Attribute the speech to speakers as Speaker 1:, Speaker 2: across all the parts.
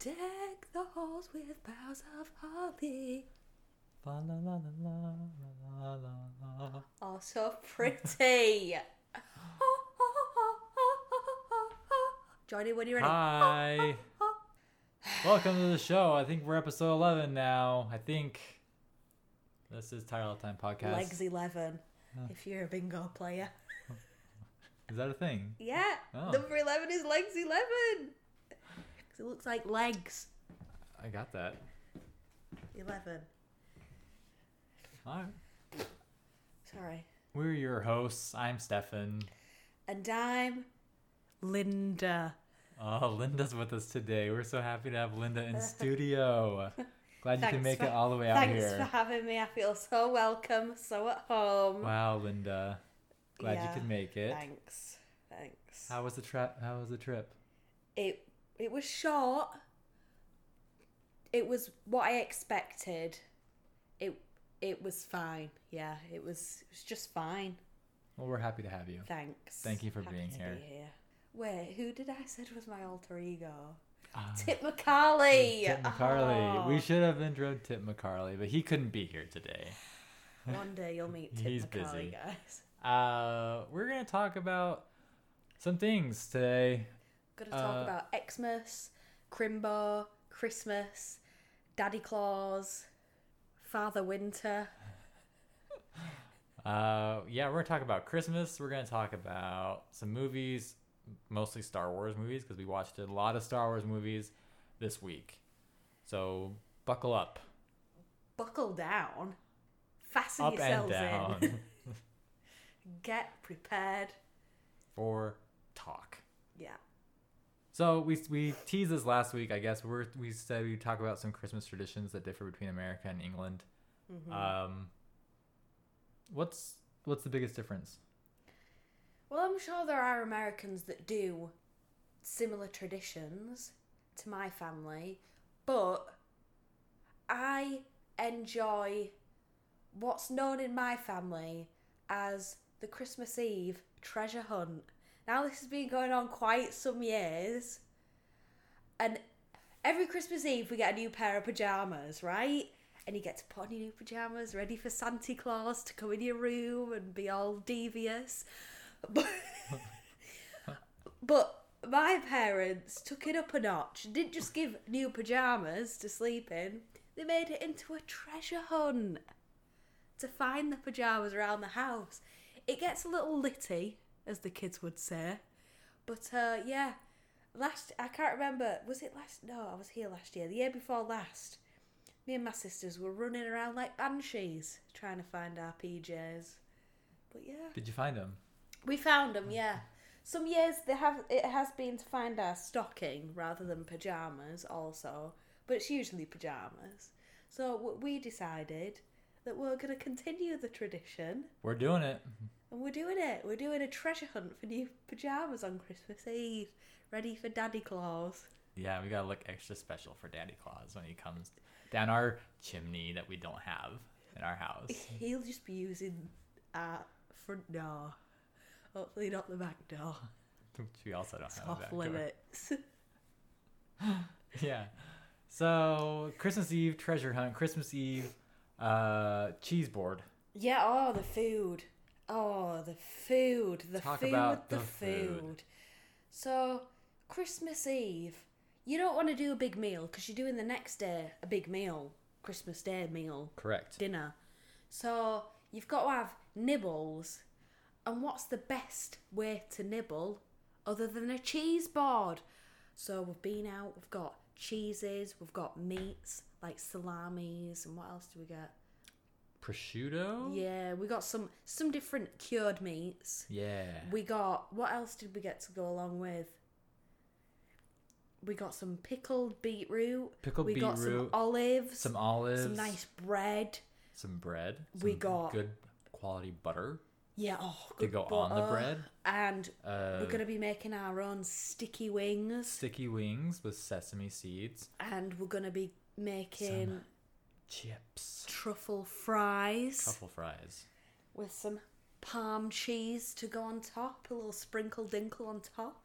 Speaker 1: Deck the halls with boughs of holly.
Speaker 2: La la la la la la la.
Speaker 1: Oh, so pretty. Johnny, when you're ready.
Speaker 2: Hi. Welcome to the show. I think we're episode 11 now. I think this is Tire All Time Podcast.
Speaker 1: Legs 11, if you're a bingo player.
Speaker 2: Is that a thing?
Speaker 1: Yeah,
Speaker 2: Oh.
Speaker 1: number 11 is Legs 11. Because it looks like legs.
Speaker 2: I got that.
Speaker 1: 11.
Speaker 2: All right.
Speaker 1: Sorry.
Speaker 2: We're your hosts. I'm Stefan.
Speaker 1: And I'm Linda.
Speaker 2: Oh, Linda's with us today. We're so happy to have Linda in studio. Glad you can
Speaker 1: Thanks
Speaker 2: make
Speaker 1: for-
Speaker 2: it all the way out
Speaker 1: Thanks
Speaker 2: here.
Speaker 1: for having me. I feel so welcome, so at home.
Speaker 2: Wow, Linda. Glad
Speaker 1: Yeah,
Speaker 2: you could make it.
Speaker 1: Thanks. Thanks.
Speaker 2: How was the trip? How was the trip?
Speaker 1: It it was short. It was what I expected. It it was fine. Yeah, it was it was just fine.
Speaker 2: Well, we're happy to have you.
Speaker 1: Thanks.
Speaker 2: Thank you for
Speaker 1: Happy
Speaker 2: being
Speaker 1: to
Speaker 2: here.
Speaker 1: Be here. Wait, who did I said was my alter ego?
Speaker 2: Ah.
Speaker 1: Tip McCarley.
Speaker 2: Tip McCarley.
Speaker 1: Oh.
Speaker 2: We should have introed Tip McCarley, but he couldn't be here today.
Speaker 1: One day you'll meet Tip
Speaker 2: He's
Speaker 1: McCarley,
Speaker 2: busy.
Speaker 1: guys.
Speaker 2: Uh, we're gonna talk about some things today.
Speaker 1: Gonna talk
Speaker 2: Uh,
Speaker 1: about Xmas, Crimbo, Christmas, Daddy Claus, Father Winter.
Speaker 2: Uh, yeah, we're gonna talk about Christmas. We're gonna talk about some movies, mostly Star Wars movies, because we watched a lot of Star Wars movies this week. So buckle up,
Speaker 1: Buckle down. Fasten
Speaker 2: up
Speaker 1: yourselves
Speaker 2: down,
Speaker 1: in. Get prepared.
Speaker 2: for talk. So we we teased this last week. I guess we we said we'd talk about some Christmas traditions that differ between America and England.
Speaker 1: Mm-hmm.
Speaker 2: Um, what's what's the biggest difference?
Speaker 1: Well, I'm sure there are Americans that do similar traditions to my family, but I enjoy what's known in my family as the Christmas Eve treasure hunt. Now, this has been going on quite some years, and every Christmas Eve we get a new pair of pajamas, right? And you get to put on your new pajamas, ready for Santa Claus to come in your room and be all devious. But, my parents took it up a notch. Didn't just give new pajamas to sleep in. They made it into a treasure hunt to find the pajamas around the house. It gets a little litty, as the kids would say. But uh, yeah, last I can't remember. Was it last? No, I was here last year. The year before last, me and my sisters were running around like banshees trying to find our PJs. But yeah.
Speaker 2: Did you find them?
Speaker 1: We found them, yeah. Some years they have it has been to find our stocking rather than pajamas, also, but it's usually pajamas. So w- we decided that we're going to continue the tradition,
Speaker 2: We're doing it.
Speaker 1: And we're doing it. We're doing a treasure hunt for new pajamas on Christmas Eve, ready for Daddy Claus.
Speaker 2: Yeah, we gotta look extra special for Daddy Claus when he comes down our chimney that we don't have in our house.
Speaker 1: He'll just be using our front door. Hopefully, not the back door.
Speaker 2: Which we also don't
Speaker 1: It's
Speaker 2: have.
Speaker 1: off
Speaker 2: back door.
Speaker 1: limits.
Speaker 2: Yeah. So Christmas Eve treasure hunt. Christmas Eve uh, cheese board.
Speaker 1: Yeah, oh, the food. Oh, the food. The
Speaker 2: Talk
Speaker 1: food,
Speaker 2: about
Speaker 1: the,
Speaker 2: the
Speaker 1: food.
Speaker 2: food.
Speaker 1: So, Christmas Eve, you don't want to do a big meal because you're doing the next day a big meal, Christmas Day meal,
Speaker 2: Correct.
Speaker 1: dinner. So, you've got to have nibbles. And what's the best way to nibble other than a cheese board? So, we've been out, we've got cheeses, we've got meats like salamis, and what else do we get?
Speaker 2: Prosciutto.
Speaker 1: Yeah, we got some some different cured meats.
Speaker 2: Yeah.
Speaker 1: We got what else did we get to go along with? We got some pickled beetroot.
Speaker 2: Pickled beetroot.
Speaker 1: we got some olives.
Speaker 2: Some olives.
Speaker 1: some nice bread.
Speaker 2: Some bread.
Speaker 1: We
Speaker 2: some
Speaker 1: got-
Speaker 2: good quality butter
Speaker 1: Yeah, oh,
Speaker 2: to
Speaker 1: good
Speaker 2: go on the bread.
Speaker 1: And
Speaker 2: Uh,
Speaker 1: we're gonna be making our own sticky wings,
Speaker 2: sticky wings with sesame seeds,
Speaker 1: and we're gonna be making
Speaker 2: Some- chips,
Speaker 1: truffle fries
Speaker 2: truffle fries.
Speaker 1: with some palm cheese to go on top, a little sprinkle dinkle on top.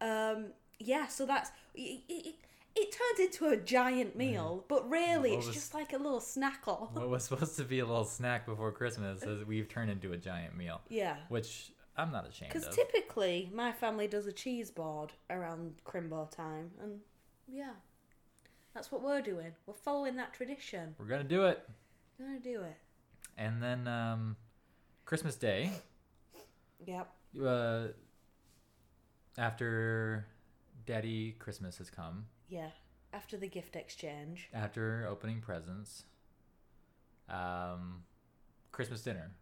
Speaker 1: Um, yeah, so that's it, it, it turned into a giant meal, but really
Speaker 2: What
Speaker 1: it's
Speaker 2: was-
Speaker 1: just like a little snackle.
Speaker 2: what was supposed to be a little snack before Christmas has we've turned into a giant meal,
Speaker 1: Yeah.
Speaker 2: which I'm not ashamed
Speaker 1: Because typically my family does a cheese board around Crimbo time, and yeah, that's what we're doing. We're following that tradition.
Speaker 2: We're gonna do it,
Speaker 1: We're gonna do it.
Speaker 2: and then um, Christmas Day.
Speaker 1: Yep.
Speaker 2: Uh, after Daddy Christmas has come,
Speaker 1: Yeah. After the gift exchange.
Speaker 2: after opening presents, um, Christmas dinner.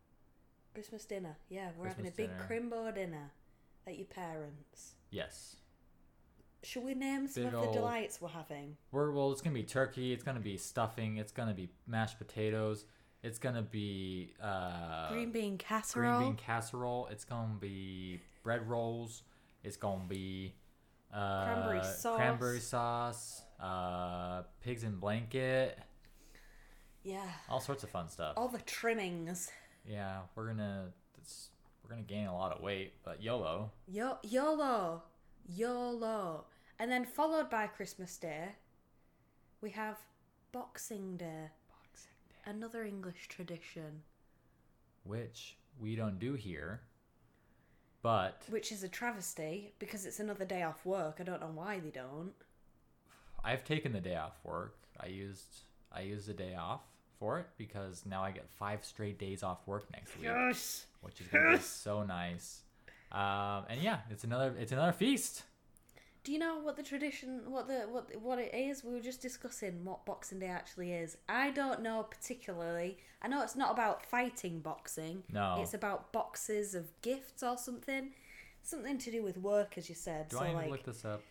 Speaker 1: Christmas dinner. Yeah, we're having a
Speaker 2: Christmas
Speaker 1: big
Speaker 2: dinner.
Speaker 1: Crimbo dinner at your parents'.
Speaker 2: Yes.
Speaker 1: Should we name some
Speaker 2: Big
Speaker 1: of the delights we're having?
Speaker 2: We're well. It's gonna be turkey. It's gonna be stuffing. It's gonna be mashed potatoes. It's gonna be uh,
Speaker 1: green bean casserole.
Speaker 2: green bean casserole. It's gonna be bread rolls. It's gonna be uh,
Speaker 1: Cranberry sauce.
Speaker 2: cranberry sauce, uh, pigs in blanket,
Speaker 1: Yeah.
Speaker 2: all sorts of fun stuff.
Speaker 1: All the trimmings.
Speaker 2: Yeah, we're gonna it's, we're gonna gain a lot of weight, but YOLO.
Speaker 1: Yo- YOLO. YOLO. And then followed by Christmas Day, we have Boxing Day. Another English tradition,
Speaker 2: which we don't do here, but
Speaker 1: which is a travesty because it's another day off work. I don't know why they don't.
Speaker 2: I've taken the day off work. I used I used the day off for it because now I get five straight days off work next week,
Speaker 1: Yes.
Speaker 2: which is gonna be so nice. Um, and yeah, it's another it's another feast.
Speaker 1: Do you know what the tradition, what the what what it is? We were just discussing what Boxing Day actually is. I don't know particularly. I know it's not about fighting boxing.
Speaker 2: No.
Speaker 1: It's about boxes of gifts or something. Something to do with work, as you said.
Speaker 2: Do
Speaker 1: so
Speaker 2: I
Speaker 1: like,
Speaker 2: to look this up?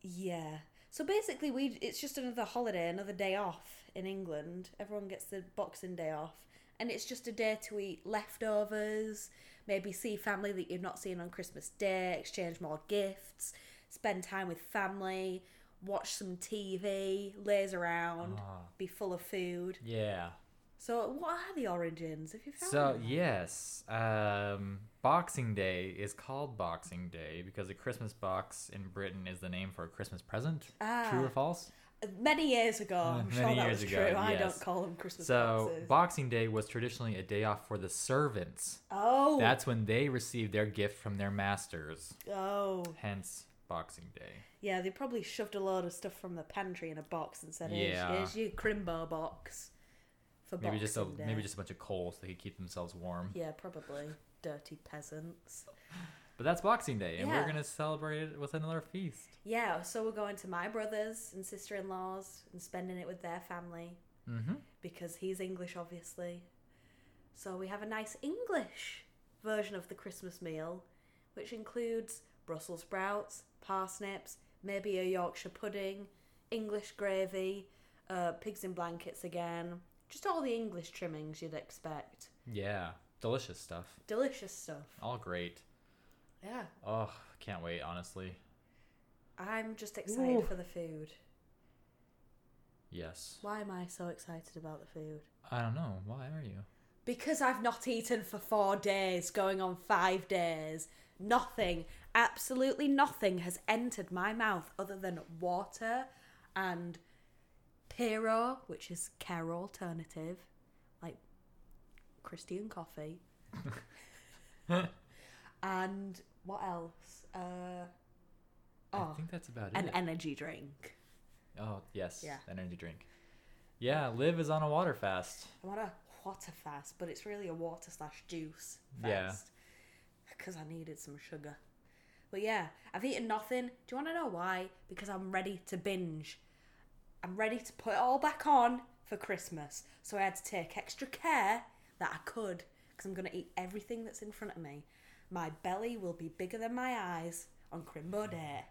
Speaker 1: yeah. So basically, we it's just another holiday, another day off in England. Everyone gets the Boxing Day off, and it's just a day to eat leftovers, maybe see family that you've not seen on Christmas Day, exchange more gifts, spend time with family, watch some TV, laze around,
Speaker 2: Ah.
Speaker 1: be full of food.
Speaker 2: Yeah.
Speaker 1: So, what are the origins? Have you found
Speaker 2: So
Speaker 1: them?
Speaker 2: yes, um, Boxing Day is called Boxing Day because a Christmas box in Britain is the name for a Christmas present.
Speaker 1: Ah.
Speaker 2: True or false?
Speaker 1: Many years ago, I'm
Speaker 2: Many
Speaker 1: sure that
Speaker 2: years
Speaker 1: was
Speaker 2: ago,
Speaker 1: true. I don't call them Christmas
Speaker 2: So
Speaker 1: boxes.
Speaker 2: Boxing Day was traditionally a day off for the servants.
Speaker 1: oh,
Speaker 2: That's when they received their gift from their masters.
Speaker 1: oh.
Speaker 2: Hence Boxing Day.
Speaker 1: Yeah, they probably shoved a load of stuff from the pantry in a box and said, "Here's,
Speaker 2: Yeah.
Speaker 1: here's your Crimbo box for
Speaker 2: Maybe just a
Speaker 1: Boxing Day."
Speaker 2: maybe just a bunch of coal so they could keep themselves warm.
Speaker 1: yeah, probably dirty peasants.
Speaker 2: But that's Boxing Day, and
Speaker 1: Yeah.
Speaker 2: we're gonna celebrate it with another feast.
Speaker 1: Yeah, so we're going to my brothers and sister-in-laws and spending it with their family
Speaker 2: Mm-hmm.
Speaker 1: because he's English, obviously. So we have a nice English version of the Christmas meal, which includes Brussels sprouts, parsnips, maybe a Yorkshire pudding, English gravy, uh, pigs in blankets again, just all the English trimmings you'd expect.
Speaker 2: Yeah, delicious stuff.
Speaker 1: Delicious stuff.
Speaker 2: All great.
Speaker 1: Yeah,
Speaker 2: Oh, can't wait. Honestly,
Speaker 1: I'm just excited
Speaker 2: Ooh.
Speaker 1: for the food.
Speaker 2: yes.
Speaker 1: Why am I so excited about the food?
Speaker 2: I don't know. Why are you?
Speaker 1: Because I've not eaten for four days, going on five days. Nothing, absolutely nothing has entered my mouth other than water and Piro, which is care alternative, like Christian coffee. and what else? Uh,
Speaker 2: I
Speaker 1: oh,
Speaker 2: think that's about
Speaker 1: an
Speaker 2: it.
Speaker 1: energy drink.
Speaker 2: oh yes,
Speaker 1: Yeah.
Speaker 2: energy drink. Yeah, Liv is on a water fast.
Speaker 1: I want a water fast, but it's really a water slash juice
Speaker 2: Yeah.
Speaker 1: fast. Because I needed some sugar. But yeah, I've eaten nothing. Do you want to know why? Because I'm ready to binge. I'm ready to put it all back on for Christmas. So I had to take extra care that I could. Because I'm going to eat everything that's in front of me. My belly will be bigger than my eyes on Crimbo Day.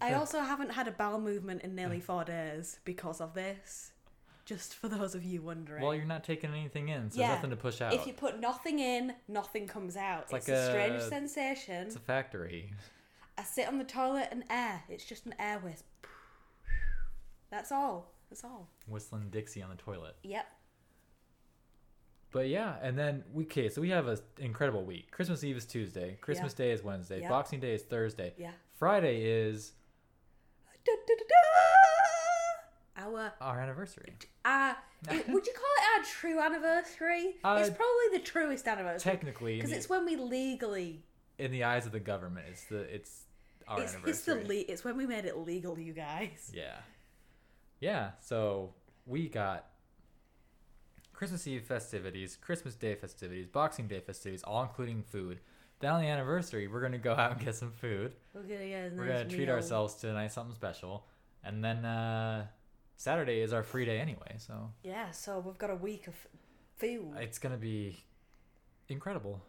Speaker 1: I also haven't had a bowel movement in nearly four days because of this. Just for those of you wondering.
Speaker 2: Well, you're not taking anything in, so
Speaker 1: Yeah.
Speaker 2: there's nothing to push out.
Speaker 1: If you put nothing in, nothing comes out. It's,
Speaker 2: like
Speaker 1: a, strange
Speaker 2: a-
Speaker 1: sensation.
Speaker 2: It's a factory.
Speaker 1: I sit on the toilet and air. It's just an air wisp. That's all. That's all.
Speaker 2: Whistling Dixie on the toilet.
Speaker 1: Yep.
Speaker 2: But yeah, and then we okay, so we have an incredible week. Christmas Eve is Tuesday. Christmas Day is Wednesday.
Speaker 1: Yeah.
Speaker 2: Boxing Day is Thursday.
Speaker 1: Yeah.
Speaker 2: Friday is
Speaker 1: Da, da, da, da!
Speaker 2: our anniversary.
Speaker 1: Uh, it- would you call it our true anniversary?
Speaker 2: Uh,
Speaker 1: it's probably the truest anniversary
Speaker 2: Technically,
Speaker 1: because it's when we legally.
Speaker 2: in the eyes of the government, it's the it's our
Speaker 1: It's, it's the
Speaker 2: anniversary.
Speaker 1: le- It's when we made it legal, you guys.
Speaker 2: Yeah. Yeah, so we got Christmas Eve festivities, Christmas Day festivities, Boxing Day festivities, all including food. Then on the anniversary, we're gonna go out and get some food.
Speaker 1: We're gonna get a
Speaker 2: We're gonna treat
Speaker 1: meal.
Speaker 2: ourselves to a nice something special. And then uh Saturday is our free day anyway, so
Speaker 1: Yeah, so we've got a week of food.
Speaker 2: it's gonna be incredible.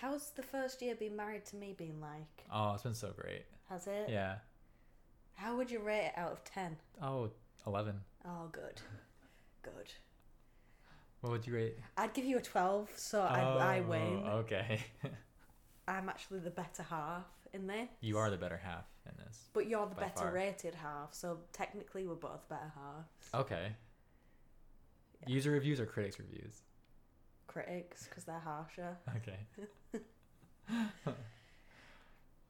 Speaker 1: How's the first year being married to me been like?
Speaker 2: Oh, it's been so great.
Speaker 1: Has it?
Speaker 2: Yeah.
Speaker 1: How would you rate it out of 10?
Speaker 2: Oh, 11.
Speaker 1: Oh, good. Good.
Speaker 2: What would you rate?
Speaker 1: I'd give you a 12, so I, I
Speaker 2: Oh,
Speaker 1: win.
Speaker 2: Okay.
Speaker 1: I'm actually the better half in this.
Speaker 2: you are the better half in this.
Speaker 1: But you're the better
Speaker 2: far.
Speaker 1: rated half, so technically we're both better halves.
Speaker 2: Okay.
Speaker 1: Yeah.
Speaker 2: User reviews or critics reviews?
Speaker 1: Critics, because they're harsher.
Speaker 2: Okay.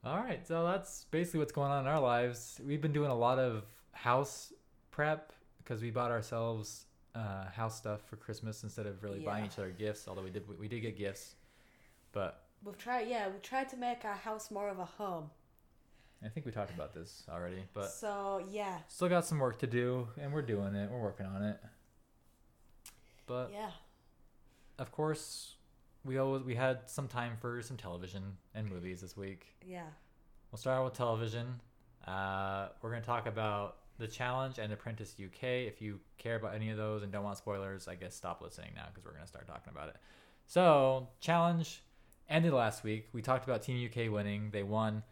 Speaker 2: All right, so that's basically what's going on in our lives. We've been doing a lot of house prep because we bought ourselves uh, house stuff for Christmas instead of really buying each other gifts. Although we did, we did get gifts, but
Speaker 1: We've tried, yeah, we've tried to make our house more of a home.
Speaker 2: I think we talked about this already. But
Speaker 1: so, yeah,
Speaker 2: still got some work to do, and we're doing it. We're working on it. But
Speaker 1: yeah.
Speaker 2: of course, we always we had some time for some television and movies this week.
Speaker 1: Yeah.
Speaker 2: We'll start out with television. Uh, we're going to talk about The Challenge and Apprentice UK. If you care about any of those and don't want spoilers, I guess stop listening now because we're going to start talking about it. So, Challenge ended last week. We talked about Team UK winning. They won,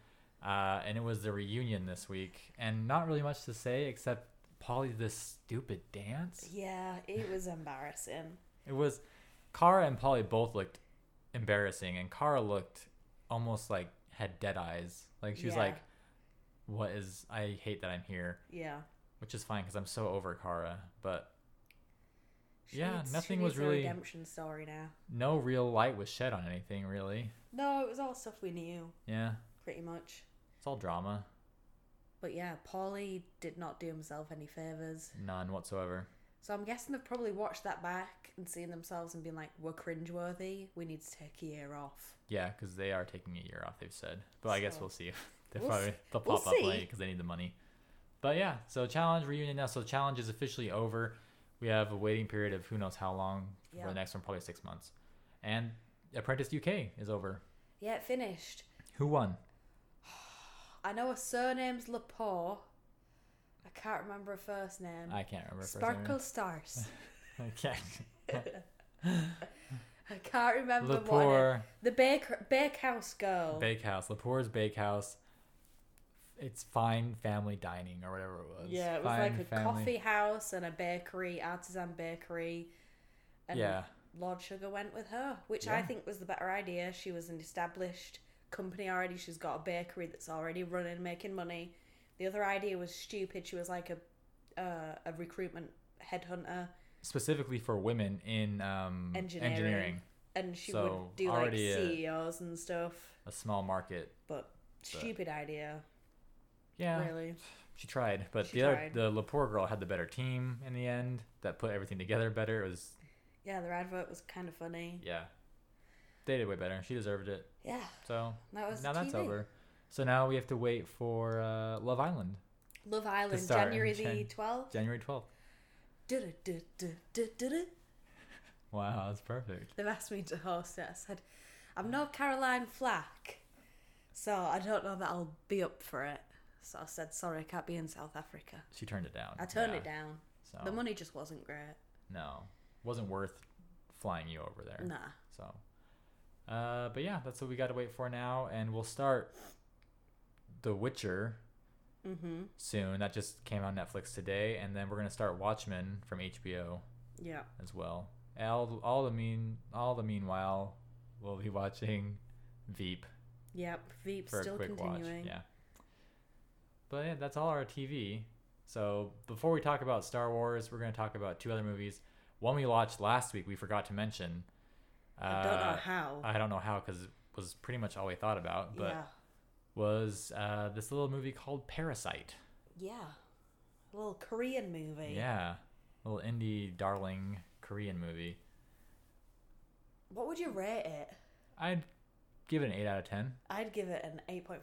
Speaker 2: uh, and it was the reunion this week. And not really much to say except Paulie, this stupid dance.
Speaker 1: Yeah, it was embarrassing.
Speaker 2: It was Cara and Paulie both looked embarrassing, and Cara looked almost like had dead eyes. Like she was
Speaker 1: Yeah.
Speaker 2: like, "What is? I hate that I'm here,"
Speaker 1: Yeah.
Speaker 2: which is fine because I'm so over Cara. But
Speaker 1: She
Speaker 2: Yeah,
Speaker 1: needs-
Speaker 2: nothing was really-
Speaker 1: redemption story now.
Speaker 2: no real light was shed on anything really.
Speaker 1: No, it was all stuff we knew,
Speaker 2: Yeah,
Speaker 1: pretty much.
Speaker 2: it's all drama,
Speaker 1: But yeah, Paulie did not do himself any favors.
Speaker 2: none whatsoever.
Speaker 1: So I'm guessing they've probably watched that back and seen themselves and been like, "We're cringeworthy. We need to take a year off."
Speaker 2: Yeah, because they are taking a year off. They've said, but I guess we'll see. they
Speaker 1: We'll
Speaker 2: probably they'll
Speaker 1: we'll
Speaker 2: pop up
Speaker 1: see.
Speaker 2: late because they need the money. But yeah, so challenge reunion now. So challenge is officially over. We have a waiting period of who knows how long for
Speaker 1: Yeah.
Speaker 2: the next one, probably six months. And Apprentice UK is over.
Speaker 1: Yeah, it finished.
Speaker 2: Who won?
Speaker 1: I know her surname's Lepore. I can't remember her first name.
Speaker 2: I can't remember. her first name.
Speaker 1: Sparkle Stars.
Speaker 2: I can't.
Speaker 1: I can't remember what. It,
Speaker 2: Lepore
Speaker 1: the baker bakehouse girl.
Speaker 2: Bakehouse. Lepore's Bakehouse. It's fine family dining or whatever it was.
Speaker 1: yeah, it was
Speaker 2: Fine
Speaker 1: like a
Speaker 2: family-
Speaker 1: coffee house and a bakery, artisan bakery. And
Speaker 2: Yeah.
Speaker 1: Lord Sugar went with her, which I think was the better idea. She was an established company already. She's got a bakery that's already running, making money. The other idea was stupid. She was like a uh, a recruitment headhunter,
Speaker 2: Specifically for women in um,
Speaker 1: Engineering.
Speaker 2: engineering.
Speaker 1: and she
Speaker 2: So,
Speaker 1: would do like
Speaker 2: already a-
Speaker 1: CEOs and stuff.
Speaker 2: A small market.
Speaker 1: But stupid idea,
Speaker 2: Yeah.
Speaker 1: really.
Speaker 2: She tried, but
Speaker 1: She
Speaker 2: the other, the Lepore girl had the better team in the end that put everything together better. It was
Speaker 1: Yeah, their advert was kind of funny.
Speaker 2: yeah, they did way better. She deserved it.
Speaker 1: Yeah,
Speaker 2: So
Speaker 1: that was
Speaker 2: now that's
Speaker 1: TV.
Speaker 2: over. So now we have to wait for uh, Love Island,
Speaker 1: Love Island, January the twelfth.
Speaker 2: January twelfth. Wow, that's perfect.
Speaker 1: They've asked me to host it. I said, I'm no Caroline Flack, so I don't know that I'll be up for it. So I said, sorry, I can't be in South Africa.
Speaker 2: She turned it down.
Speaker 1: I turned
Speaker 2: Yeah,
Speaker 1: it down.
Speaker 2: So
Speaker 1: The money just wasn't great.
Speaker 2: no, wasn't worth flying you over there.
Speaker 1: Nah.
Speaker 2: So, uh, but yeah, that's what we got to wait for now, and we'll start The Witcher
Speaker 1: Mm-hmm.
Speaker 2: soon. That just came on Netflix today, and then we're gonna start Watchmen from HBO
Speaker 1: Yeah.
Speaker 2: as well. All, all the mean, all the meanwhile, we'll be watching Veep
Speaker 1: Yep. Veep still
Speaker 2: a quick
Speaker 1: continuing.
Speaker 2: watch. Yeah. But yeah, that's all our TV. So before we talk about Star Wars, we're gonna talk about two other movies. One we watched last week, we forgot to mention.
Speaker 1: I don't know
Speaker 2: Uh,
Speaker 1: how.
Speaker 2: I don't know how because it was pretty much all we thought about, but
Speaker 1: yeah.
Speaker 2: was uh, this little movie called Parasite.
Speaker 1: Yeah. A little Korean movie.
Speaker 2: Yeah. little indie darling Korean movie.
Speaker 1: What would you rate it?
Speaker 2: I'd give it an eight out of ten.
Speaker 1: I'd give it an 8.5.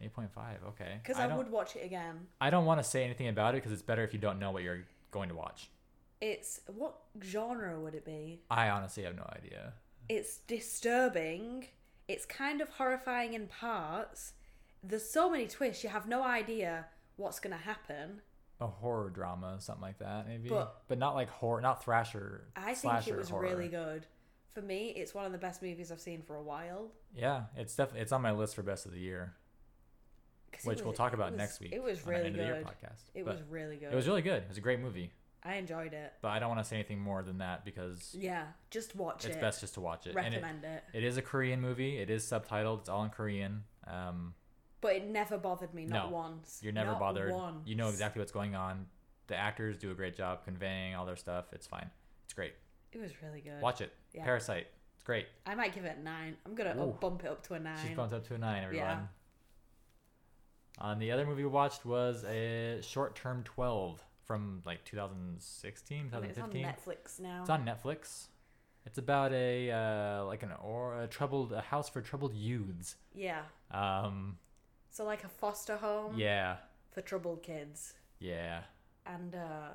Speaker 2: Eight point five. Okay.
Speaker 1: Because I,
Speaker 2: don't,
Speaker 1: would watch it again.
Speaker 2: I don't want to say anything about it because it's better if you don't know what you're going to watch.
Speaker 1: It's. What genre would it be?
Speaker 2: I honestly have no idea.
Speaker 1: It's disturbing. It's kind of horrifying in parts. There's so many twists, you have no idea what's going to happen.
Speaker 2: A horror drama, something like that, maybe.
Speaker 1: But-
Speaker 2: But, not like horror, not thrasher.
Speaker 1: I think
Speaker 2: slasher
Speaker 1: it was
Speaker 2: horror.
Speaker 1: really good. For me, it's one of the best movies I've seen for a while.
Speaker 2: Yeah, it's definitely it's on my list for best of the year, which we'll talk about
Speaker 1: was-
Speaker 2: next week.
Speaker 1: It was really
Speaker 2: end of the year
Speaker 1: good.
Speaker 2: podcast.
Speaker 1: It
Speaker 2: But
Speaker 1: was really good.
Speaker 2: It was really good. It was a great movie,
Speaker 1: I enjoyed it.
Speaker 2: but I don't want to say anything more than that because
Speaker 1: Yeah, just watch
Speaker 2: it's
Speaker 1: it.
Speaker 2: It's best just to watch it. And it,
Speaker 1: Recommend it,
Speaker 2: it is a Korean movie. It is subtitled. It's all in Korean. Um,
Speaker 1: But it never bothered me, not
Speaker 2: No,
Speaker 1: once.
Speaker 2: you're never
Speaker 1: Not
Speaker 2: bothered.
Speaker 1: once.
Speaker 2: You know exactly what's going on. The actors do a great job conveying all their stuff. It's fine. It's great.
Speaker 1: It was really good.
Speaker 2: Watch it.
Speaker 1: Yeah.
Speaker 2: Parasite. It's great.
Speaker 1: I might give it a nine. I'm gonna
Speaker 2: Ooh.
Speaker 1: bump it up to a nine.
Speaker 2: She's bumped up to a nine, everyone.
Speaker 1: Yeah.
Speaker 2: Um, the other movie we watched was a Short Term 12 from like 2016,
Speaker 1: And it's on
Speaker 2: 2015.
Speaker 1: Netflix now.
Speaker 2: It's on Netflix. It's about a uh, like an or a troubled a house for troubled youths.
Speaker 1: yeah.
Speaker 2: Um,
Speaker 1: So like a foster home
Speaker 2: yeah,
Speaker 1: for troubled kids.
Speaker 2: yeah.
Speaker 1: And uh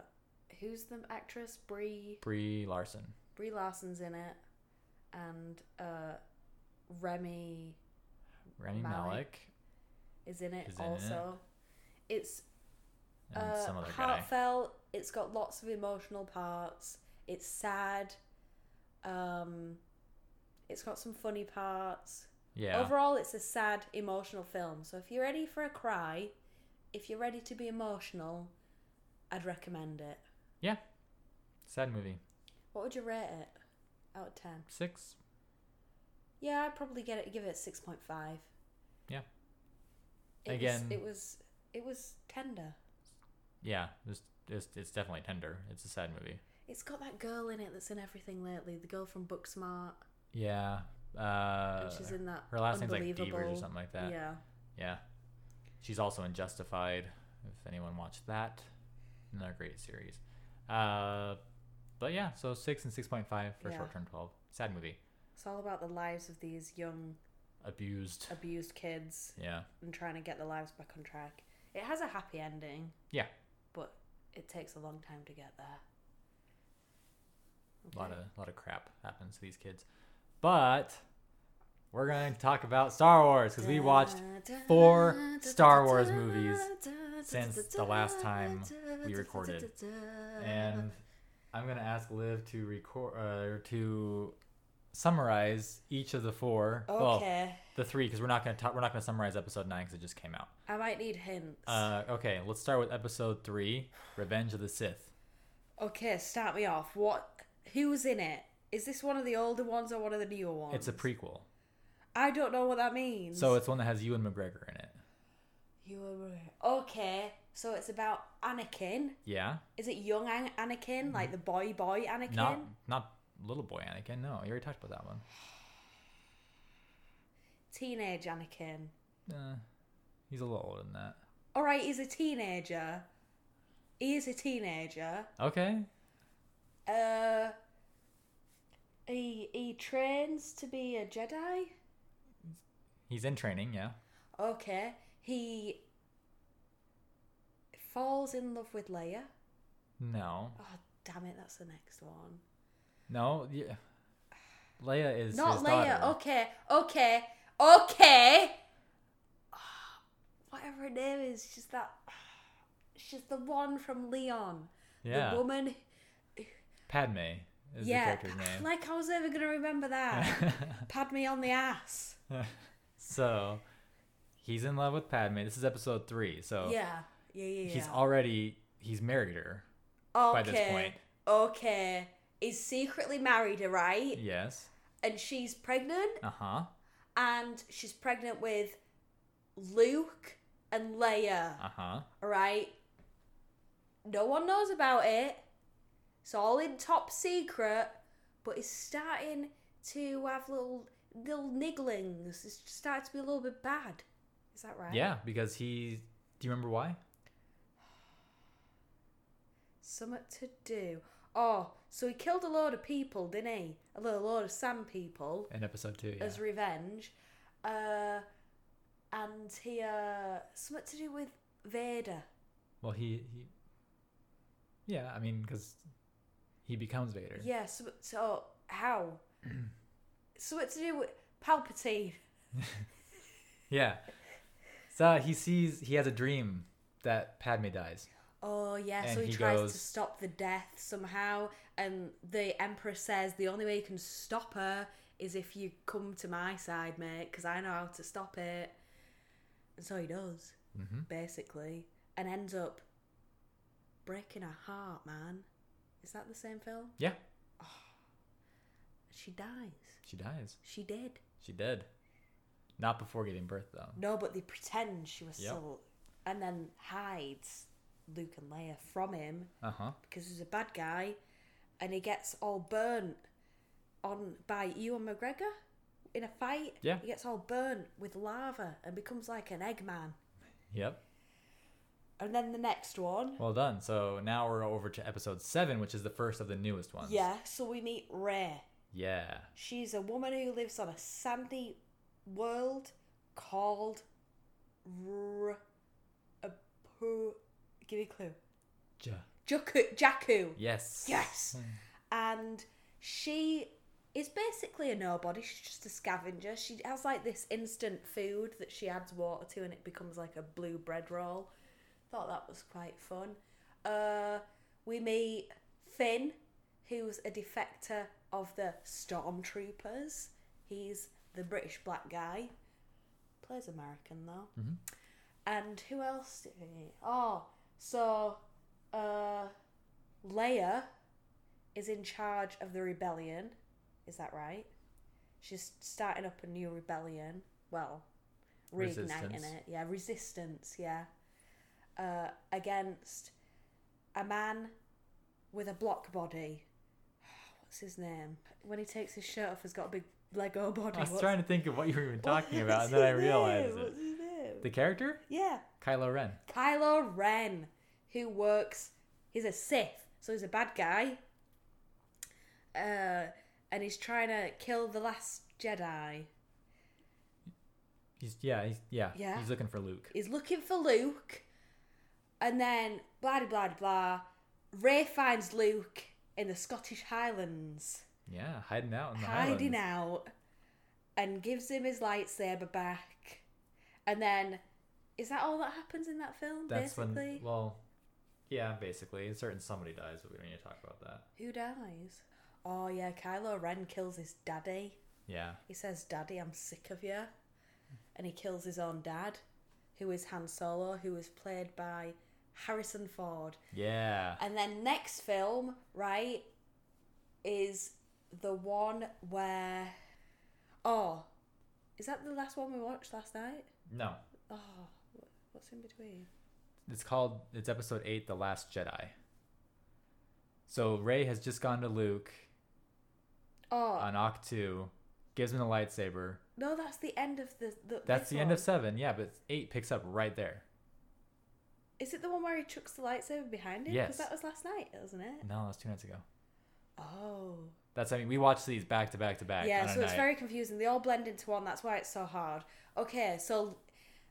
Speaker 1: who's the actress? Brie
Speaker 2: Brie Larson.
Speaker 1: Brie Larson's in it. And uh
Speaker 2: Rami
Speaker 1: Malek
Speaker 2: Malek
Speaker 1: is in it
Speaker 2: Is in it.
Speaker 1: also. It's uh,
Speaker 2: other guy.
Speaker 1: heartfelt. It's got lots of emotional parts. It's sad. Um, it's got some funny parts.
Speaker 2: Yeah.
Speaker 1: Overall, it's a sad, emotional film. So if you're ready for a cry, if you're ready to be emotional, I'd recommend it.
Speaker 2: Sad movie.
Speaker 1: What would you rate it out of ten?
Speaker 2: Six.
Speaker 1: Yeah, I'd probably get it. Give it six point five.
Speaker 2: Yeah.
Speaker 1: It
Speaker 2: Again-
Speaker 1: was, it was it was tender.
Speaker 2: Yeah. It's, it's, it's definitely tender. It's a sad movie.
Speaker 1: It's got that girl in it that's in everything lately. The girl from Booksmart.
Speaker 2: Yeah. Uh,
Speaker 1: and she's in that.
Speaker 2: her last name's like. Devers or something like that.
Speaker 1: Yeah.
Speaker 2: Yeah. She's also in Justified, if anyone watched that. Another great series. Uh, but yeah, so 6 and 6.5 for
Speaker 1: Yeah.
Speaker 2: Short Term 12. Sad movie.
Speaker 1: It's all about the lives of these young
Speaker 2: Abused.
Speaker 1: abused kids
Speaker 2: Yeah.
Speaker 1: and trying to get their lives back on track. It has a happy ending.
Speaker 2: Yeah.
Speaker 1: But it takes a long time to get there.
Speaker 2: A lot
Speaker 1: Okay.
Speaker 2: of lot of crap happens to these kids. But we're going to talk about Star Wars because we watched four Star Wars movies since the last time we recorded. and I'm going to ask Liv to record uh, to summarize each of the four. Well,
Speaker 1: Okay.
Speaker 2: the three because we're not going to talk we're not to summarize episode 9 cuz it just came out.
Speaker 1: I might need hints.
Speaker 2: Uh, okay, let's start with episode 3, Revenge of the Sith.
Speaker 1: okay, start me off. What? Who's in it? Is this one of the older ones or one of the newer ones?
Speaker 2: It's a prequel.
Speaker 1: I don't know what that means.
Speaker 2: So it's one that has Ewan McGregor in it.
Speaker 1: you were okay. So it's about Anakin.
Speaker 2: Yeah?
Speaker 1: Is it young An- Anakin, like the boy boy Anakin?
Speaker 2: Mm-hmm. Not not little boy Anakin. No, you already talked about that one.
Speaker 1: Teenage Anakin.
Speaker 2: Uh, he's a little older than that.
Speaker 1: All right, he's a teenager. He is a teenager.
Speaker 2: Okay.
Speaker 1: Uh, he he trains to be a Jedi.
Speaker 2: He's in training, yeah.
Speaker 1: Okay, he falls in love with Leia.
Speaker 2: No.
Speaker 1: Oh damn it, that's the next one.
Speaker 2: No, yeah. Leia is
Speaker 1: Not Leia.
Speaker 2: daughter.
Speaker 1: Okay, okay, okay. Ah, Whatever her name is, she's that. She's the one from Leon.
Speaker 2: Yeah.
Speaker 1: The woman.
Speaker 2: Padme is
Speaker 1: yeah,
Speaker 2: the character's name.
Speaker 1: like I was ever gonna remember that. Padme on the ass.
Speaker 2: so, he's in love with Padme. This is episode 3. So,
Speaker 1: Yeah, yeah, yeah. yeah.
Speaker 2: he's already he's married her
Speaker 1: okay.
Speaker 2: by this point.
Speaker 1: Okay, he's secretly married her, right?
Speaker 2: Yes.
Speaker 1: And she's pregnant,
Speaker 2: Uh-huh.
Speaker 1: and she's pregnant with Luke and Leia,
Speaker 2: Uh-huh.
Speaker 1: right? No one knows about it. It's all in top secret, but it's starting to have little little nigglings. It's starting to be a little bit bad. Is that right?
Speaker 2: Yeah, because he do you remember why?
Speaker 1: Something to do. Oh, so he killed a load of people, didn't he? A little load of sand people
Speaker 2: In episode two, yeah.
Speaker 1: as revenge. Uh, and he uh something to do with Vader.
Speaker 2: Well, he, he yeah, I mean, because he becomes Vader.
Speaker 1: Yeah. So, so how? something to do with Palpatine.
Speaker 2: Yeah. So he sees he has a dream that Padme dies.
Speaker 1: Oh yeah, so he,
Speaker 2: he
Speaker 1: tries
Speaker 2: goes-
Speaker 1: to stop the death somehow, and the Emperor says the only way you can stop her is if you come to my side, mate, because I know how to stop it. And so he does,
Speaker 2: Mm-hmm.
Speaker 1: basically, and ends up breaking her heart, man. Is that the same film?
Speaker 2: Yeah,
Speaker 1: She dies.
Speaker 2: she dies.
Speaker 1: She did.
Speaker 2: She did. Not before giving birth, though.
Speaker 1: No, but they pretend she was
Speaker 2: Yep.
Speaker 1: still, and then hides Luke and Leia from him
Speaker 2: Uh huh.
Speaker 1: because he's a bad guy, and he gets all burnt on by Ewan McGregor in a fight.
Speaker 2: Yeah.
Speaker 1: he gets all burnt with lava and becomes like an Eggman.
Speaker 2: Yep.
Speaker 1: And then the next one,
Speaker 2: Well done. So now we're over to episode seven, which is the first of the newest ones.
Speaker 1: yeah. So we meet Rey.
Speaker 2: Yeah.
Speaker 1: She's a woman who lives on a sandy world called R. A. Give me a clue.
Speaker 2: Ja.
Speaker 1: Jakku. Jakku.
Speaker 2: Yes.
Speaker 1: Yes. and she is basically a nobody. She's just a scavenger. She has like this instant food that she adds water to, and it becomes like a blue bread roll. Thought that was quite fun. Uh, we meet Finn, who's a defector of the Stormtroopers. He's the British black guy. Plays American though.
Speaker 2: Mhm.
Speaker 1: And who else? Did we meet? Oh, so uh, Leia is in charge of the rebellion. Is that right? She's starting up a new rebellion. Well, reigniting
Speaker 2: Resistance.
Speaker 1: it. Yeah, resistance. Yeah. Uh, against a man with a block body. What's his name? When he takes his shirt off, he's got a big Lego body.
Speaker 2: I was
Speaker 1: What's-
Speaker 2: trying to think of what you were even talking about, and then I
Speaker 1: name?
Speaker 2: it.
Speaker 1: What's his name?
Speaker 2: The character?
Speaker 1: Yeah.
Speaker 2: Kylo Ren.
Speaker 1: Kylo Ren, who works, he's a Sith, so he's a bad guy. Uh, and he's trying to kill the last Jedi.
Speaker 2: He's yeah, he's yeah,
Speaker 1: Yeah.
Speaker 2: He's looking for Luke.
Speaker 1: He's looking for Luke, and then blah blah blah blah. Rey finds Luke in the Scottish Highlands,
Speaker 2: Yeah, hiding out in the
Speaker 1: hiding
Speaker 2: Highlands.
Speaker 1: out, and gives him his lightsaber back. And then, is that all that happens in that film?
Speaker 2: That's
Speaker 1: basically,
Speaker 2: when well, yeah, basically, a certain somebody dies, but we don't need to talk about that.
Speaker 1: who dies? Oh yeah, Kylo Ren kills his daddy.
Speaker 2: Yeah,
Speaker 1: He says, Daddy, I'm sick of you. And he kills his own dad, who is Han Solo, who is played by Harrison Ford.
Speaker 2: yeah.
Speaker 1: And then next film, right, is the one where. Oh, is that the last one we watched last night?
Speaker 2: No,
Speaker 1: Oh, what's in between?
Speaker 2: it's called. It's episode eight, the Last Jedi. So Rey has just gone to Luke
Speaker 1: Oh,
Speaker 2: on Ahch-To, gives him the lightsaber.
Speaker 1: no, that's the end of the. the
Speaker 2: That's the end of seven. Yeah, but eight picks up right there.
Speaker 1: Is it the one where he chucks the lightsaber behind him?
Speaker 2: Yes.
Speaker 1: Because that was last night, wasn't it?
Speaker 2: No, that was two nights ago.
Speaker 1: Oh.
Speaker 2: That's I mean we watched these back to back to back.
Speaker 1: Yeah, so it's
Speaker 2: night.
Speaker 1: very confusing. They all blend into one. That's why it's so hard. Okay, so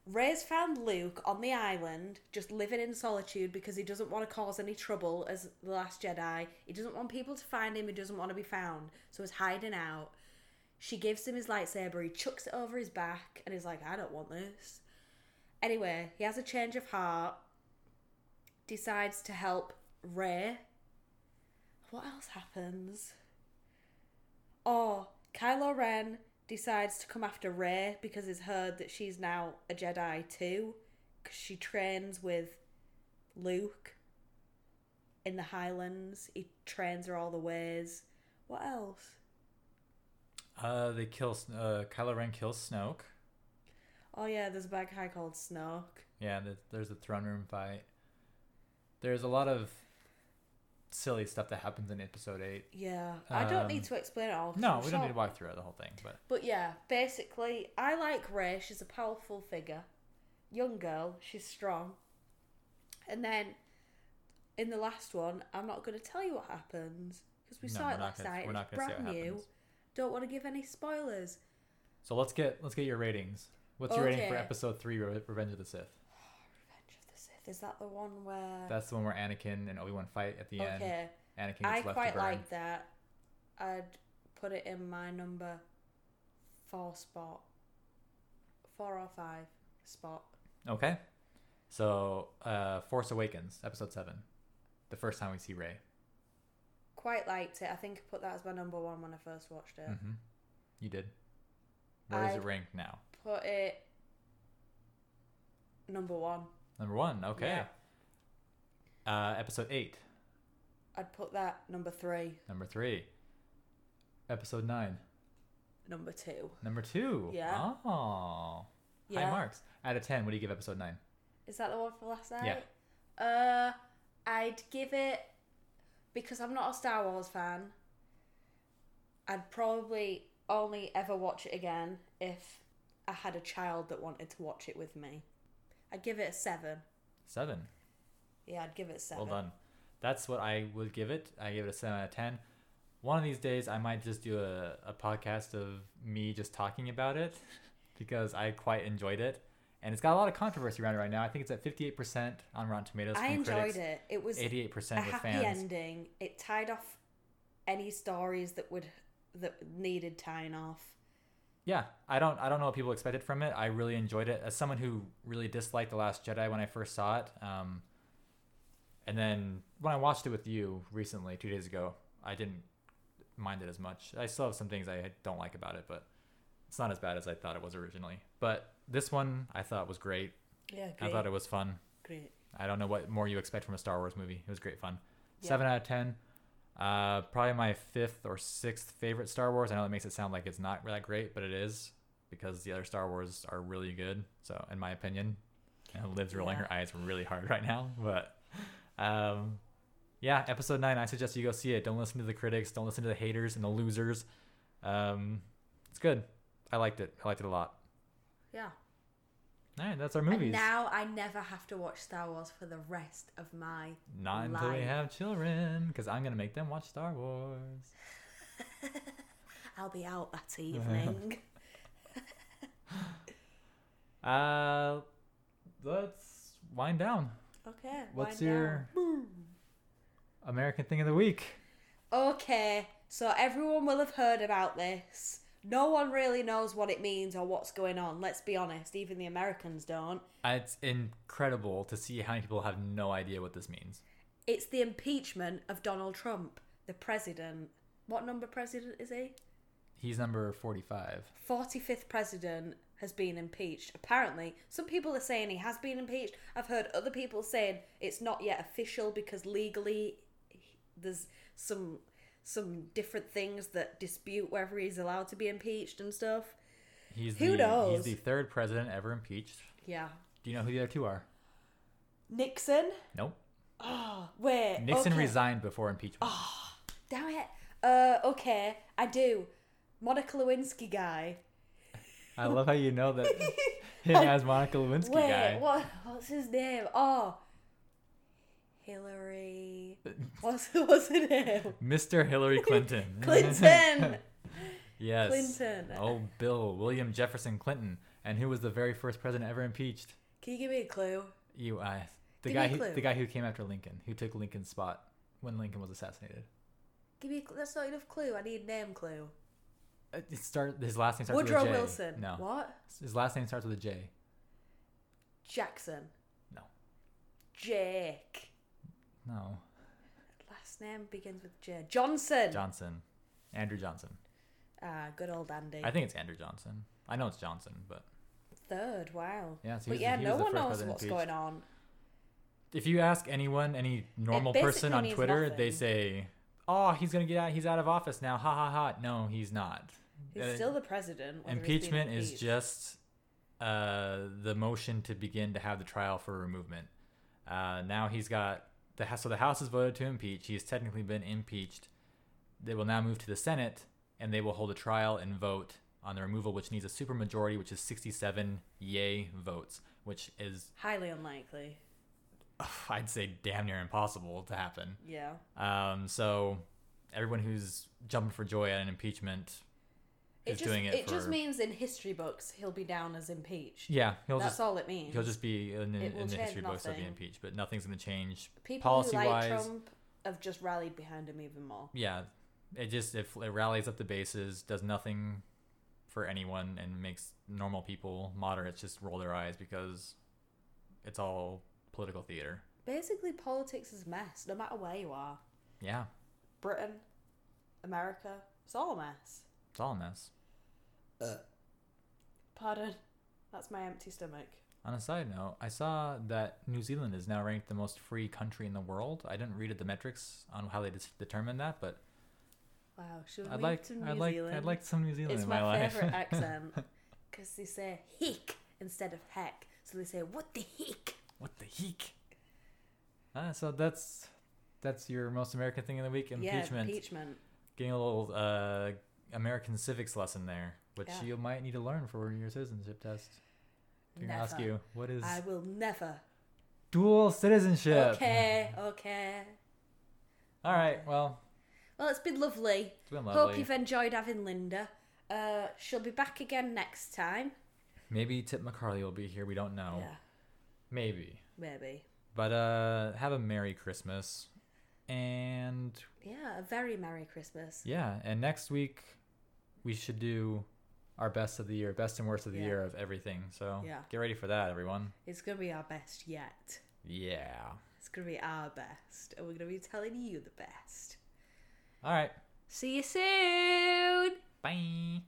Speaker 1: Rey's found Luke on the island, just living in solitude because he doesn't want to cause any trouble as the Last Jedi. He doesn't want people to find him. He doesn't want to be found, so he's hiding out. She gives him his lightsaber. He chucks it over his back, and he's like, "I don't want this." Anyway, he has a change of heart. Decides to help Rey. What else happens? Oh, Kylo Ren decides to come after Rey because he's heard that she's now a Jedi too, because she trains with Luke in the Highlands. He trains her all the ways. What else?
Speaker 2: Uh, they kill Sn- uh Kylo Ren kills Snoke.
Speaker 1: Oh yeah, there's a bad guy called Snoke.
Speaker 2: Yeah, there's a throne room fight. There's a lot of silly stuff that happens in episode eight.
Speaker 1: Yeah, I don't
Speaker 2: Um,
Speaker 1: need to explain it all. 'cause
Speaker 2: No,
Speaker 1: I'm
Speaker 2: we don't need to walk through the whole thing, but
Speaker 1: But yeah, basically, I like Rey. She's a powerful figure. Young girl, she's strong. And then in the last one, I'm not going to tell you what happens because we
Speaker 2: No,
Speaker 1: saw
Speaker 2: we're
Speaker 1: it
Speaker 2: not
Speaker 1: last
Speaker 2: gonna-
Speaker 1: night.
Speaker 2: we're
Speaker 1: and
Speaker 2: not
Speaker 1: it's
Speaker 2: gonna
Speaker 1: brand
Speaker 2: what
Speaker 1: new.
Speaker 2: happens.
Speaker 1: Don't want to give any spoilers.
Speaker 2: So let's get let's get your ratings. What's your rating for
Speaker 1: Okay.
Speaker 2: episode three, Re- Revenge of the Sith?
Speaker 1: Revenge of the Sith. Is that the one where?
Speaker 2: That's the one where Anakin and Obi Wan fight at the end.
Speaker 1: okay.
Speaker 2: Anakin gets
Speaker 1: I quite like that. I'd put it in my number four spot. Four or five spot.
Speaker 2: Okay. So, uh, Force Awakens, episode seven, the first time we see Rey.
Speaker 1: Quite liked it. I think I put that as my number one when I first watched it.
Speaker 2: Mm-hmm. You did. Where is it
Speaker 1: I'd-
Speaker 2: ranked now?
Speaker 1: Put it number one.
Speaker 2: Number one. Okay. Uh, episode eight.
Speaker 1: I'd put that number three.
Speaker 2: Number three. Episode nine.
Speaker 1: Number two.
Speaker 2: Number two.
Speaker 1: Yeah.
Speaker 2: Oh.
Speaker 1: Yeah.
Speaker 2: High marks. Out of ten, what do you give episode nine?
Speaker 1: Is that the one for last night?
Speaker 2: Yeah.
Speaker 1: Uh, I'd give it because I'm not a Star Wars fan. I'd probably only ever watch it again if I had a child that wanted to watch it with me. I'd give it a seven.
Speaker 2: Seven.
Speaker 1: Yeah, I'd give it a seven.
Speaker 2: Well done. That's what I would give it. I give it a seven out of ten. One of these days, I might just do a, a podcast of me just talking about it because I quite enjoyed it. And it's got a lot of controversy around it right now. I think it's at 58% on Rotten Tomatoes.
Speaker 1: I enjoyed
Speaker 2: critics,
Speaker 1: it. It was
Speaker 2: 88%
Speaker 1: a
Speaker 2: with
Speaker 1: happy
Speaker 2: fans.
Speaker 1: ending. It tied off any stories that would that needed tying off.
Speaker 2: Yeah, I don't I don't know what people expected from it. I really enjoyed it. As someone who really disliked The Last Jedi when I first saw it, um, and then when I watched it with you recently, two days ago, I didn't mind it as much. I still have some things I don't like about it, but it's not as bad as I thought it was originally. But this one I thought was great.
Speaker 1: Yeah, great.
Speaker 2: I thought it was fun.
Speaker 1: great.
Speaker 2: I don't know what more you expect from a Star Wars movie. It was great fun.
Speaker 1: Yeah.
Speaker 2: Seven out of ten. Uh, probably my fifth or sixth favorite Star Wars. I know it makes it sound like it's not that great, but it is because the other Star Wars are really good. So, in my opinion, and Liv's rolling
Speaker 1: Yeah.
Speaker 2: her eyes really hard right now. But, um, yeah, Episode Nine. I suggest you go see it. Don't listen to the critics. Don't listen to the haters and the losers. Um, it's good. I liked it. I liked it a lot.
Speaker 1: Yeah.
Speaker 2: Right, that's our movies.
Speaker 1: And now I never have to watch Star Wars for the rest of my.
Speaker 2: Not until we have children, because I'm gonna make them watch Star Wars.
Speaker 1: I'll be out that evening.
Speaker 2: Uh, let's wind down.
Speaker 1: okay.
Speaker 2: What's your
Speaker 1: down.
Speaker 2: American thing of the week?
Speaker 1: Okay, so everyone will have heard about this. No one really knows what it means or what's going on. Let's be honest, even the Americans don't.
Speaker 2: Uh, It's incredible to see how many people have no idea what this means.
Speaker 1: It's the impeachment of Donald Trump, the president. What number president is he?
Speaker 2: He's number 45.
Speaker 1: 45th president has been impeached. Apparently, some people are saying he has been impeached. I've heard other people saying it's not yet official because legally there's some some different things that dispute whether he's allowed to be impeached and stuff.
Speaker 2: He's
Speaker 1: Who
Speaker 2: the,
Speaker 1: knows?
Speaker 2: He's the third president ever impeached.
Speaker 1: Yeah.
Speaker 2: Do you know who the other two are?
Speaker 1: Nixon?
Speaker 2: Nope.
Speaker 1: Ah, oh, wait.
Speaker 2: Nixon
Speaker 1: okay.
Speaker 2: resigned before impeachment.
Speaker 1: Oh Damn it. Uh, okay, I do. Monica Lewinsky guy.
Speaker 2: I love how you know that him as Monica Lewinsky
Speaker 1: Wait,
Speaker 2: guy.
Speaker 1: what? What's his name? Oh, Hillary. What's what's her name?
Speaker 2: Mr. Hillary Clinton.
Speaker 1: Clinton.
Speaker 2: yes.
Speaker 1: Clinton.
Speaker 2: Oh, Bill William Jefferson Clinton, and who was the very first president ever impeached?
Speaker 1: Can you give me a clue?
Speaker 2: You, uh, the
Speaker 1: Give
Speaker 2: guy, who, the guy who came after Lincoln, who took Lincoln's spot when Lincoln was assassinated.
Speaker 1: Give me. A, that's not enough clue. I need name clue.
Speaker 2: Uh, It start his last name starts
Speaker 1: Woodrow
Speaker 2: with a J.
Speaker 1: Woodrow Wilson.
Speaker 2: No,
Speaker 1: What?
Speaker 2: his last name starts with a J.
Speaker 1: Jackson.
Speaker 2: No.
Speaker 1: Jake.
Speaker 2: No,
Speaker 1: Last name begins with J. Johnson.
Speaker 2: Johnson, Andrew Johnson.
Speaker 1: ah, good old Andy.
Speaker 2: I think it's Andrew Johnson. I know it's Johnson, but
Speaker 1: Third. Wow.
Speaker 2: yeah. So
Speaker 1: but
Speaker 2: was-
Speaker 1: yeah, no one knows what's
Speaker 2: impeached.
Speaker 1: going on.
Speaker 2: If you ask anyone, any normal person on Twitter, they say, "Oh, he's gonna get out. He's out of office now." Ha ha ha. No, he's not.
Speaker 1: He's
Speaker 2: Uh,
Speaker 1: still the president. whether he's being
Speaker 2: impeachment is just uh, the motion to begin to have the trial for removal. Uh, now he's got the so the House has voted to impeach. He has technically been impeached. They will now move to the Senate, and they will hold a trial and vote on the removal, which needs a supermajority, which is 67 yay votes, which is
Speaker 1: highly unlikely.
Speaker 2: I'd say damn near impossible to happen.
Speaker 1: Yeah.
Speaker 2: Um, so everyone who's jumping for joy at an impeachment
Speaker 1: It
Speaker 2: is
Speaker 1: just
Speaker 2: doing it,
Speaker 1: it
Speaker 2: for
Speaker 1: just means in history books he'll be down as impeached.
Speaker 2: yeah. He'll
Speaker 1: That's
Speaker 2: just
Speaker 1: all it means.
Speaker 2: he'll just be in, in, in the history books. He'll be impeached, but nothing's going to change
Speaker 1: People
Speaker 2: policy
Speaker 1: who like
Speaker 2: wise.
Speaker 1: Trump have just rallied behind him even more.
Speaker 2: Yeah, it just it, it rallies up the bases, does nothing for anyone, and makes normal people, moderates, just roll their eyes because it's all political theater.
Speaker 1: Basically, politics is a mess, no matter where you are.
Speaker 2: Yeah,
Speaker 1: Britain, America, it's all a mess.
Speaker 2: it's all a mess.
Speaker 1: Pardon, that's my empty stomach.
Speaker 2: On a side note, I saw that New Zealand is now ranked the most free country in the world. I didn't read the metrics on how they dis- determined that, but
Speaker 1: Wow, should we
Speaker 2: I'd like
Speaker 1: to New
Speaker 2: I'd like
Speaker 1: Zealand?
Speaker 2: I'd like some New Zealand
Speaker 1: it's
Speaker 2: in
Speaker 1: my,
Speaker 2: my, life.
Speaker 1: favorite accent because they say hick instead of heck, so they say what the hick.
Speaker 2: what the heek? Uh, so that's that's your most American thing of the week, impeachment.
Speaker 1: Yeah, impeachment.
Speaker 2: Getting a little uh, American civics lesson there, which
Speaker 1: Yeah.
Speaker 2: you might need to learn for your citizenship test. They're gonna ask you what is
Speaker 1: I will never.
Speaker 2: dual citizenship.
Speaker 1: Okay, okay.
Speaker 2: All right. Well,
Speaker 1: Well, it's been lovely.
Speaker 2: it's been lovely.
Speaker 1: Hope you've enjoyed having Linda. Uh, she'll be back again next time.
Speaker 2: Maybe Tip McCarley will be here. We don't know.
Speaker 1: Yeah,
Speaker 2: Maybe.
Speaker 1: maybe.
Speaker 2: But uh, have a Merry Christmas, and
Speaker 1: Yeah, a very Merry Christmas.
Speaker 2: yeah, and next week we should do our best of the year, best and worst of the
Speaker 1: Yeah.
Speaker 2: year of everything. So
Speaker 1: Yeah.
Speaker 2: get ready for that, everyone.
Speaker 1: It's gonna be our best yet.
Speaker 2: Yeah.
Speaker 1: It's gonna be our best, and we're gonna be telling you the best.
Speaker 2: All right.
Speaker 1: See you soon.
Speaker 2: Bye.